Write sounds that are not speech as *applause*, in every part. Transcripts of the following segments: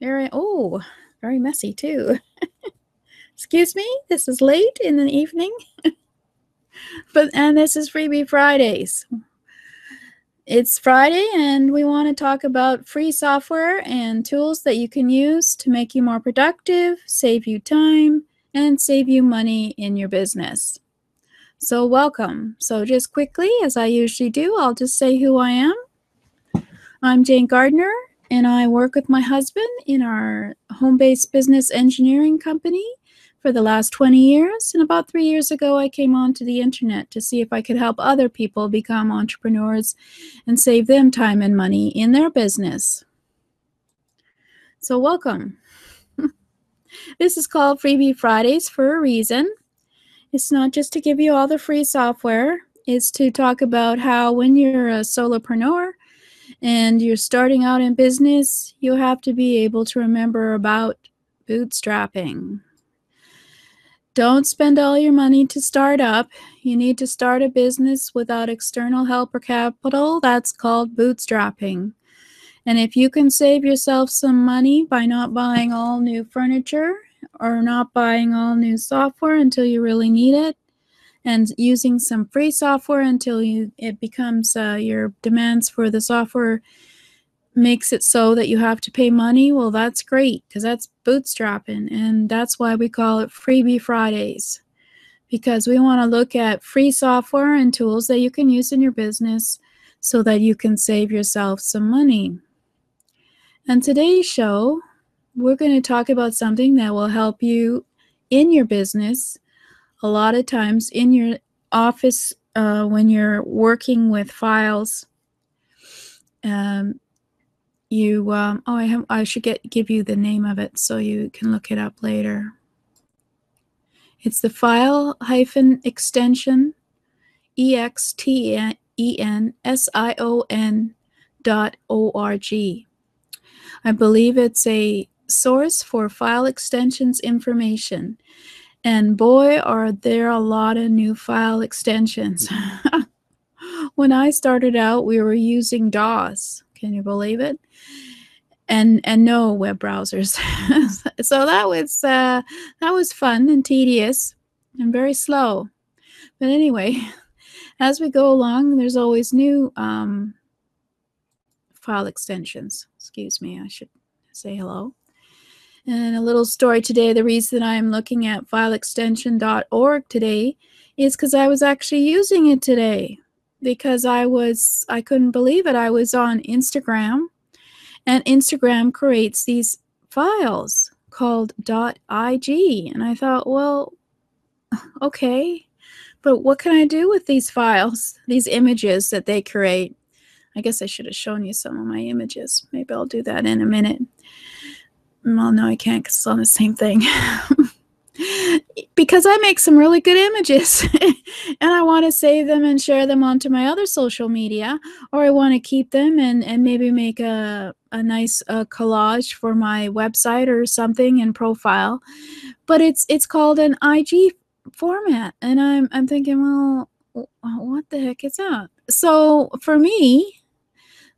Very, oh, very messy too. *laughs* Excuse me, this is late in the evening. *laughs* but and this is Freebie Fridays. It's Friday and we want to talk about free software and tools that you can use to make you more productive, save you time, and save you money in your business. So welcome. So just quickly, as I usually do, I'll just say who I am. I'm Jane Gardner and I work with my husband in our home based business engineering company for the last 20 years. And about three years ago, I came onto the internet to see if I could help other people become entrepreneurs and save them time and money in their business. So, welcome. *laughs* this is called Freebie Fridays for a reason. It's not just to give you all the free software, it's to talk about how when you're a solopreneur, and you're starting out in business, you have to be able to remember about bootstrapping. Don't spend all your money to start up. You need to start a business without external help or capital. That's called bootstrapping. And if you can save yourself some money by not buying all new furniture or not buying all new software until you really need it, and using some free software until you it becomes uh, your demands for the software makes it so that you have to pay money. Well that's great because that's bootstrapping and that's why we call it freebie fridays because we want to look at free software and tools that you can use in your business so that you can save yourself some money. And today's show we're going to talk about something that will help you in your business a lot of times in your office uh, when you're working with files um, you um, oh I have I should get give you the name of it so you can look it up later. It's the file hyphen extension e x t e n s i o n dot o r g. I believe it's a source for file extensions information and boy, are there a lot of new file extensions. *laughs* when I started out, we were using DOS. Can you believe it? And and no web browsers. *laughs* so that was uh, that was fun and tedious and very slow. But anyway, *laughs* as we go along, there's always new um, file extensions. Excuse me, I should say hello. And a little story today the reason I'm looking at fileextension.org today is because I was actually using it today because I was I couldn't believe it. I was on Instagram and Instagram creates these files called .ig and I thought, well, *sighs* okay, but what can I do with these files, these images that they create? I guess I should have shown you some of my images. Maybe I'll do that in a minute. Well, no, I can't because it's on the same thing. *laughs* because I make some really good images *laughs* and I want to save them and share them onto my other social media, or I want to keep them and, and maybe make a, a nice uh, collage for my website or something and profile. But it's it's called an IG format, and I'm I'm thinking, well, what the heck is that? So for me,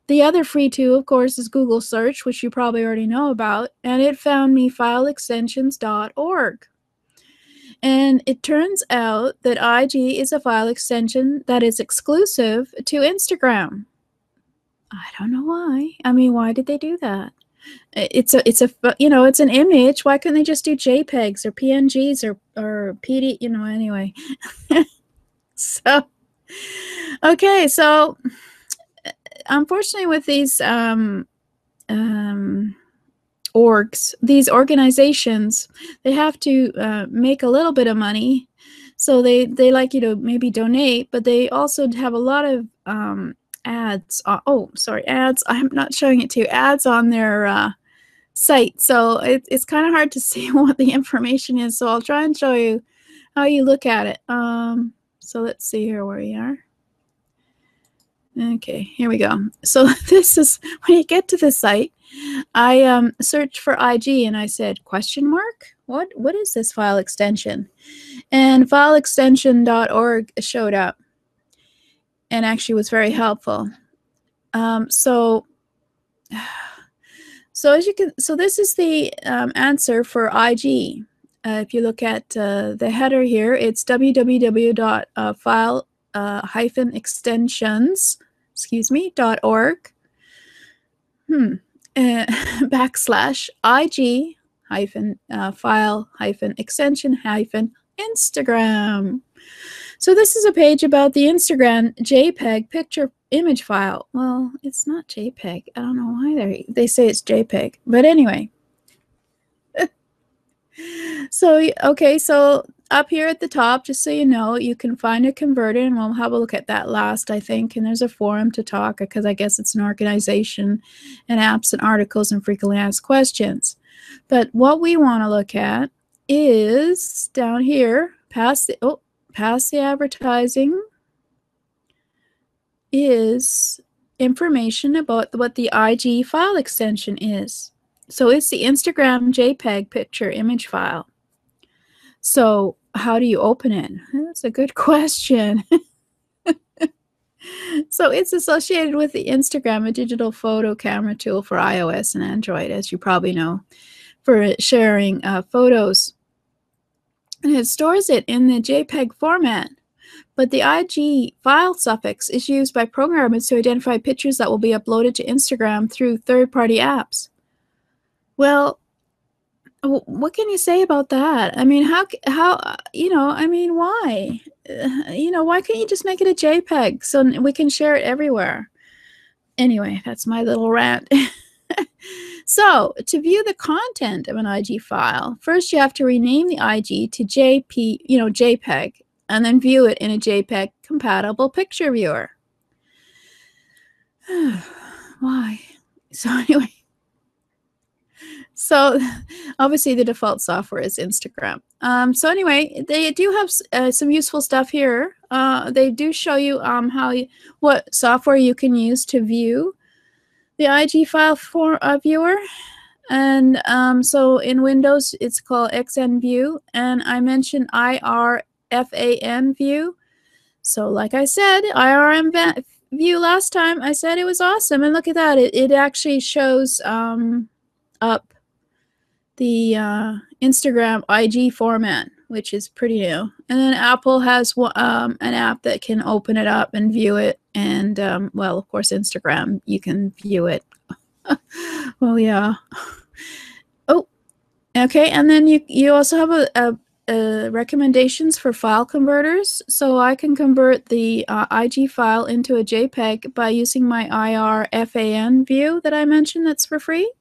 the other free tool, of course, is Google search, which you probably already know about, and it found me fileextensions.org. And it turns out that IG is a file extension that is exclusive to Instagram. I don't know why. I mean, why did they do that? it's a it's a you know it's an image why couldn't they just do jpegs or pngs or or pd you know anyway *laughs* so okay so unfortunately with these um um orgs these organizations they have to uh, make a little bit of money. So they they like you to maybe donate but they also have a lot of um ads uh, oh sorry ads. *laughs* I'm not showing it to you. Ads on their uh, site. So it, it's kind of hard to *laughs* see what the information is. So i'll try and show you how you look at it. Um so let's see here where we are okay here we go so *laughs* this is when you get to the site i um searched for ig and i said question mark what what is this file extension and fileextension.org showed up and actually was very helpful. Um, so, *sighs* so as you can, so this is the um, answer for IG. Uh, if you look at uh, the header here, it's www.file-extensions, uh, excuse me, dot .org, hmm, uh, *laughs* backslash IG hyphen uh, file hyphen extension hyphen Instagram. So this is a page about the Instagram JPEG picture image file. Well, it's not JPEG. I don't know why they they say it's JPEG. But anyway. So okay, so up here at the top, just so you know, you can find a converter, and we'll have a look at that last, I think. And there's a forum to talk because I guess it's an organization and apps and articles and frequently asked questions. But what we want to look at is down here, past the oh, past the advertising is information about what the IG file extension is. So it's the Instagram JPEG picture image file. So how do you open it? That's a good *laughs* question. so it's associated with the Instagram, a digital photo camera tool for iOS and Android, as you probably know, for sharing uh, photos and it stores it in the JPEG format. But the IG file suffix is used by programmers to identify pictures that will be uploaded to Instagram through third-party apps. Well, what can you say about that? I mean, how how you know? I mean, why? Uh, you know, why can't you just make it a JPEG so we can share it everywhere? Anyway, that's my little rant. *laughs* So to view the content of an IG file, first you have to rename the IG to JP, you know, JPEG, and then view it in a JPEG compatible picture viewer. *sighs* Why? *laughs* So anyway, so *laughs* obviously the default software is Instagram. Um, so anyway, they do have uh, some useful stuff here. Uh, they do show you um, how you, what software you can use to view the IG file for a viewer. And um, so in Windows, it's called XnView, And I mentioned IrfanView. So like I said, IRM view last time, I said it was awesome. And look at that. It, it actually shows um, up the uh, Instagram IG format, which is pretty new. And then Apple has um, an app that can open it up and view it and um, well, of course, Instagram, you can view it. *laughs* well, yeah. *laughs* Oh, okay. And then you you also have a, a, recommendations for file converters. So I can convert the uh, IG file into a JPEG by using my IrfanView that I mentioned. That's for free.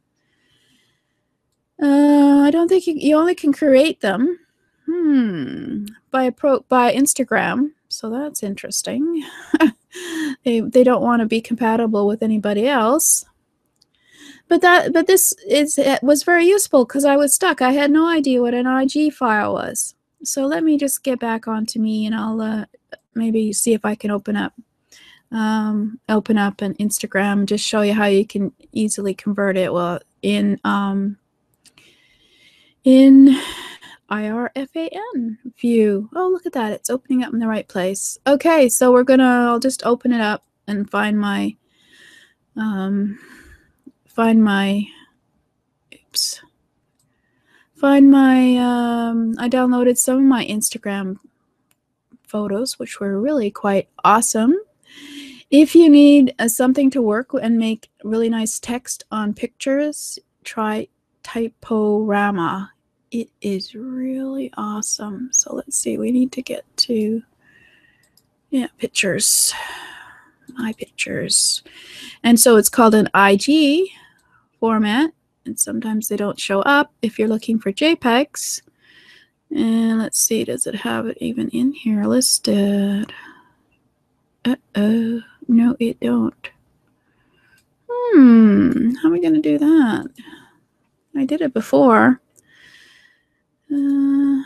Uh, I don't think you, you only can create them. Hmm. By pro by Instagram. So that's interesting. *laughs* they they don't want to be compatible with anybody else. But that but this is it was very useful because I was stuck. I had no idea what an IG file was. So let me just get back onto me and I'll uh, maybe see if I can open up um, open up an Instagram just show you how you can easily convert it well in um, in IRFAN view. Oh, look at that. It's opening up in the right place. Okay, so we're going to, I'll just open it up and find my, um, find my, oops, find my, um, I downloaded some of my Instagram photos, which were really quite awesome. If you need uh, something to work and make really nice text on pictures, Try Typorama. It is really awesome. So let's see, we need to get to yeah, pictures. My pictures. And so it's called an IG format. And sometimes they don't show up if you're looking for JPEGs. And let's see, does it have it even in here listed? Uh-oh. No, it don't. Hmm, how am I going to do that? I did it before. Uh,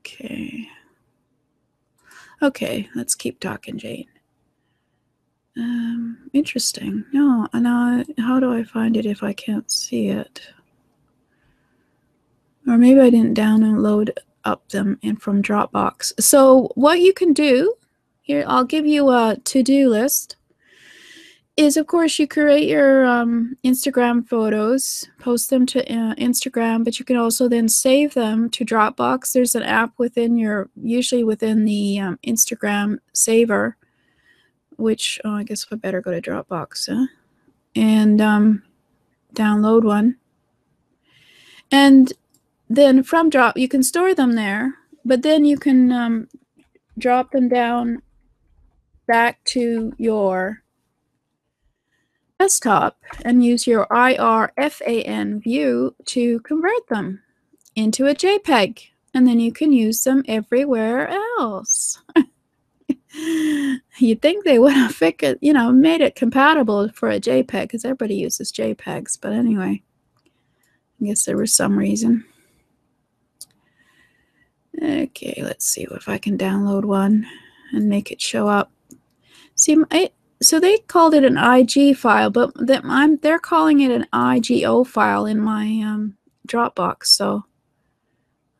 okay. Okay, let's keep talking, Jane. Um, interesting. No, now how do I find it if I can't see it? Or maybe I didn't download up them in from Dropbox. So what you can do here, I'll give you a to-do list is of course you create your um, Instagram photos, post them to uh, Instagram, but you can also then save them to Dropbox. There's an app within your, usually within the um, Instagram saver, which oh, I guess I better go to Dropbox huh? and um, download one. And then from Drop, you can store them there, but then you can um, drop them down back to your desktop and use your IrfanView to convert them into a JPEG. And then you can use them everywhere else. *laughs* You'd think they would have figured, you know, made it compatible for a JPEG because everybody uses JPEGs. But anyway, I guess there was some reason. Okay, let's see if I can download one and make it show up. See, I, so they called it an IG file, but that I'm they're calling it an IGO file in my um, Dropbox. So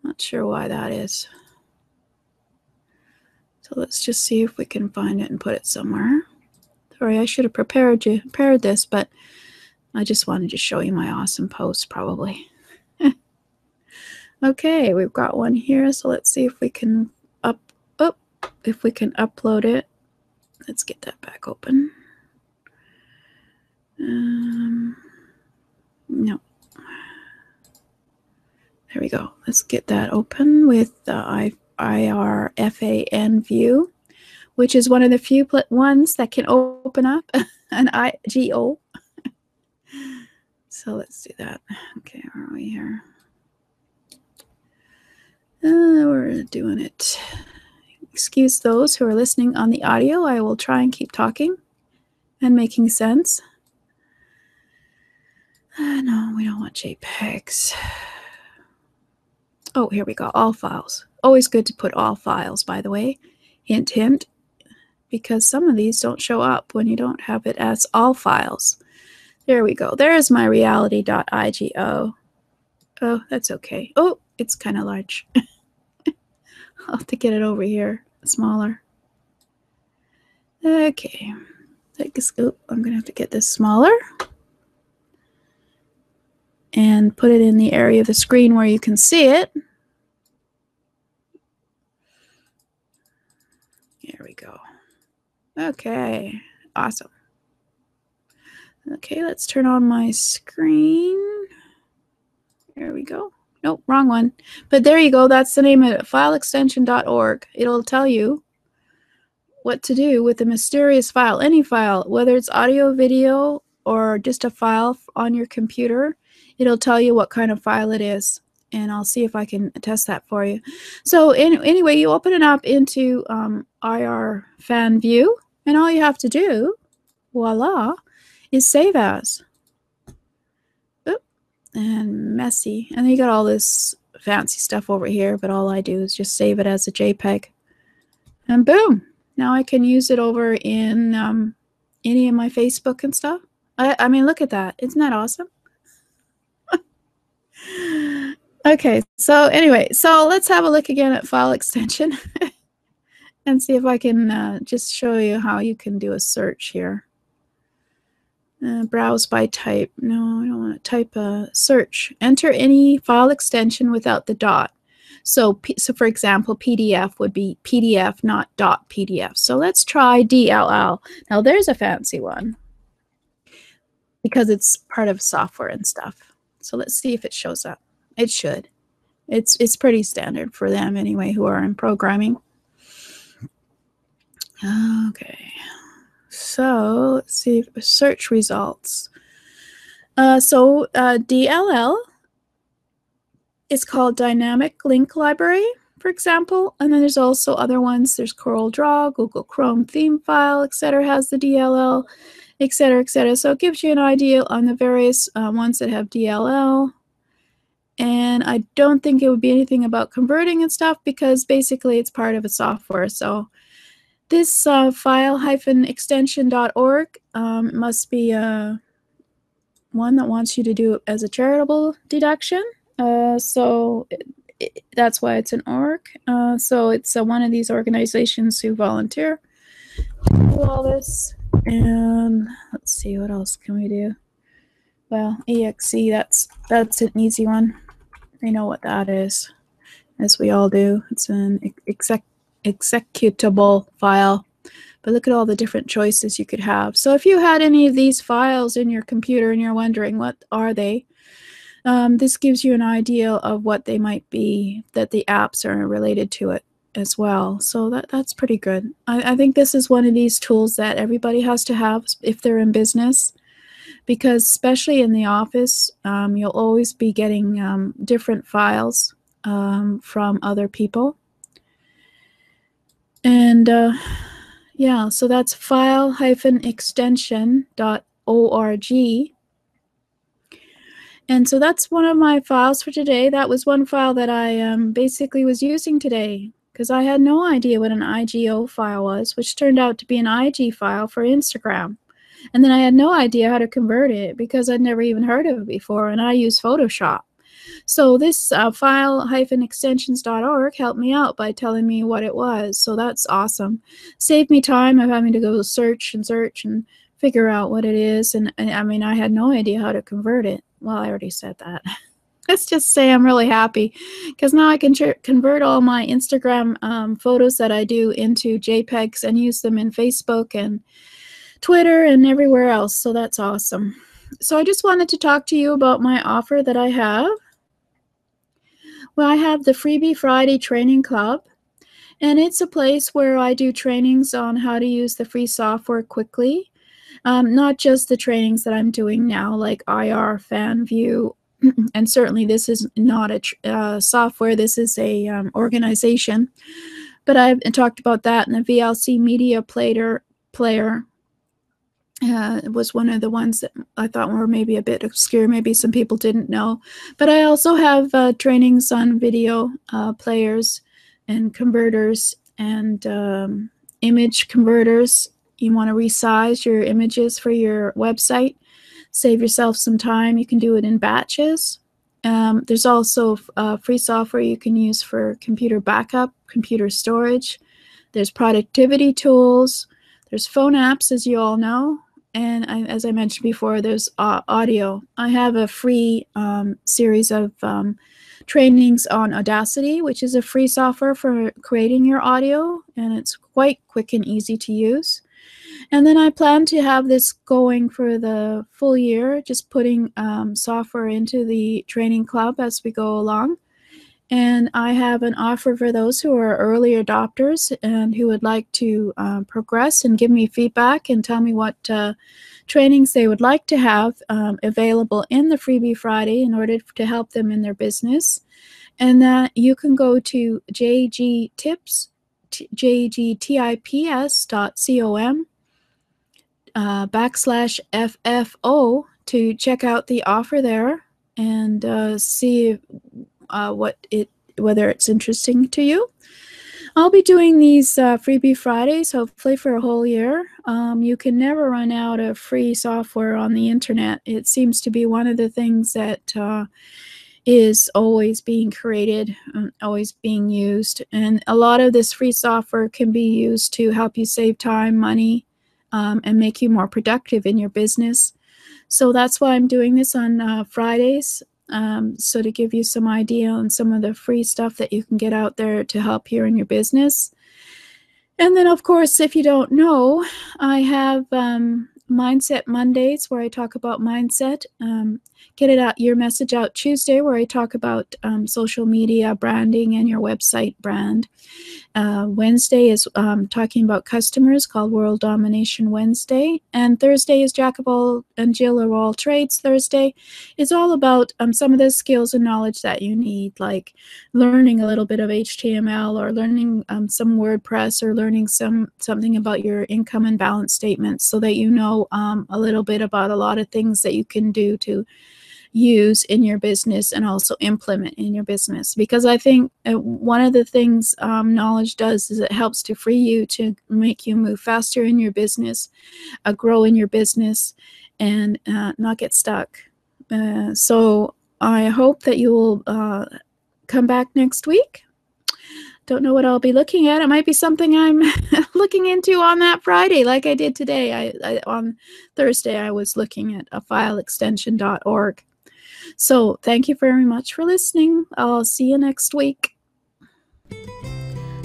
not sure why that is. So let's just see if we can find it and put it somewhere. Sorry, I should have prepared you prepared this, but I just wanted to show you my awesome post probably. *laughs* okay, we've got one here, so let's see if we can up up if we can upload it. Let's get that back open. Um, no. There we go. Let's get that open with the IrfanView, which is one of the few ones that can open up *laughs* an IGO. *laughs* so let's do that. Okay, where are we here? Uh, we're doing it. Excuse those who are listening on the audio. I will try and keep talking and making sense. Uh, no, we don't want JPEGs. Oh, here we go. All files. Always good to put all files, by the way. Hint, hint. Because some of these don't show up when you don't have it as all files. There we go. There's my reality.igo. Oh, that's okay. Oh, it's kind of large. *laughs* I'll have to get it over here smaller. Okay, take a scoop. I'm to have to get this smaller and put it in the area of the screen where you can see it. There we go. Okay, awesome. Okay, let's turn on my screen. There we go. Nope, wrong one. But there you go. That's the name of fileextension.org. It'll tell you what to do with a mysterious file, any file, whether it's audio, video, or just a file on your computer. It'll tell you what kind of file it is. And I'll see if I can test that for you. So in, anyway, you open it up into um, IR fan view. And all you have to do, voila, is save as and messy. And you got all this fancy stuff over here, but all I do is just save it as a JPEG. And boom, now I can use it over in um, any of my Facebook and stuff. I, I mean, look at that. Isn't that awesome? *laughs* okay, so anyway, so let's have a look again at file extension *laughs* and see if I can uh, just show you how you can do a search here. Uh, browse by type. No, I don't want to type a search. Enter any file extension without the dot. So, so for example, PDF would be PDF, not dot PDF. So let's try DLL. Now there's a fancy one. because it's part of software and stuff. So let's see if it shows up. It should. It's it's pretty standard for them anyway who are in programming. Okay. So let's see search results. Uh, so uh, DLL is called Dynamic Link Library, for example. And then there's also other ones. There's Corel Draw, Google Chrome theme file, etc. has the DLL, etc., etc. So it gives you an idea on the various uh, ones that have DLL. And I don't think it would be anything about converting and stuff because basically it's part of a software. So this uh, file-extension.org um, must be uh, one that wants you to do it as a charitable deduction. Uh, so it, it, that's why it's an org. Uh, so it's uh, one of these organizations who volunteer do all this. And let's see, what else can we do? Well, exe, that's that's an easy one. I know what that is, as we all do. It's an exec executable file. But look at all the different choices you could have. So if you had any of these files in your computer and you're wondering what are they, um, this gives you an idea of what they might be, that the apps are related to it as well. So that, that's pretty good. I, I think this is one of these tools that everybody has to have if they're in business because especially in the office, um, you'll always be getting um, different files um, from other people. And uh, yeah, so that's file-extension.org. And so that's one of my files for today. That was one file that I um, basically was using today because I had no idea what an IGO file was, which turned out to be an IG file for Instagram. And then I had no idea how to convert it because I'd never even heard of it before, and I use Photoshop. So this uh, file-extensions.org helped me out by telling me what it was. So that's awesome. Saved me time of having to go search and search and figure out what it is. And, and I mean, I had no idea how to convert it. Well, I already said that. *laughs* Let's just say I'm really happy because now I can convert all my Instagram um, photos that I do into JPEGs and use them in Facebook and Twitter and everywhere else. So that's awesome. So I just wanted to talk to you about my offer that I have. Well, I have the Freebie Friday Training Club, and it's a place where I do trainings on how to use the free software quickly. Um, not just the trainings that I'm doing now, like IR, FanView, *clears throat* and certainly this is not a uh, software, this is a um, organization. But I've talked about that in the VLC Media Player, player uh, it was one of the ones that I thought were maybe a bit obscure. Maybe some people didn't know. But I also have uh, trainings on video uh, players and converters and um, image converters. You want to resize your images for your website, save yourself some time. You can do it in batches. Um, there's also uh, free software you can use for computer backup, computer storage. There's productivity tools. There's phone apps, as you all know, and I, as I mentioned before, there's uh, audio. I have a free um, series of um, trainings on Audacity, which is a free software for creating your audio, and it's quite quick and easy to use. And then I plan to have this going for the full year, just putting um, software into the training club as we go along. And I have an offer for those who are early adopters and who would like to uh, progress and give me feedback and tell me what uh, trainings they would like to have um, available in the Freebie Friday in order to help them in their business. And that you can go to jgtips, jgtips.com uh, backslash FFO to check out the offer there and uh, see uh, what it whether it's interesting to you. I'll be doing these uh, freebie Fridays, hopefully for a whole year. Um, you can never run out of free software on the internet. It seems to be one of the things that uh, is always being created, um, always being used. And a lot of this free software can be used to help you save time, money, um, and make you more productive in your business. So that's why I'm doing this on uh, Fridays um, so to give you some idea on some of the free stuff that you can get out there to help you in your business. And then, of course, if you don't know, I have um, Mindset Mondays, where I talk about mindset. Um, get it out your message out Tuesday, where I talk about um, social media branding and your website brand. Uh, Wednesday is um, talking about customers called World Domination Wednesday. And Thursday is Jack of all and Jill of all trades Thursday. It's all about um, some of the skills and knowledge that you need, like learning a little bit of HTML or learning um, some WordPress or learning some something about your income and balance statements so that you know um, a little bit about a lot of things that you can do to use in your business and also implement in your business because i think uh, one of the things um, knowledge does is it helps to free you to make you move faster in your business uh, grow in your business and uh, not get stuck uh, so i hope that you will uh, come back next week don't know what I'll be looking at. It might be something I'm *laughs* looking into on that Friday, like I did today. I, I, on Thursday I was looking at a file extension.org so thank you very much for listening. I'll see you next week.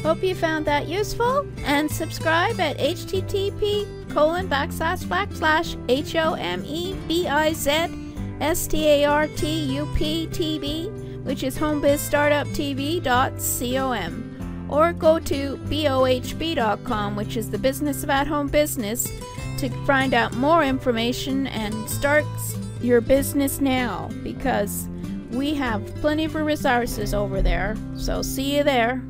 Hope you found that useful and subscribe at http colon backslash backslash h o m e b i z s t a r t u p t v, which is homebizstartuptv.com, or go to bohb.com, which is the business of at home business, to find out more information and start your business now because we have plenty of resources over there. So see you there.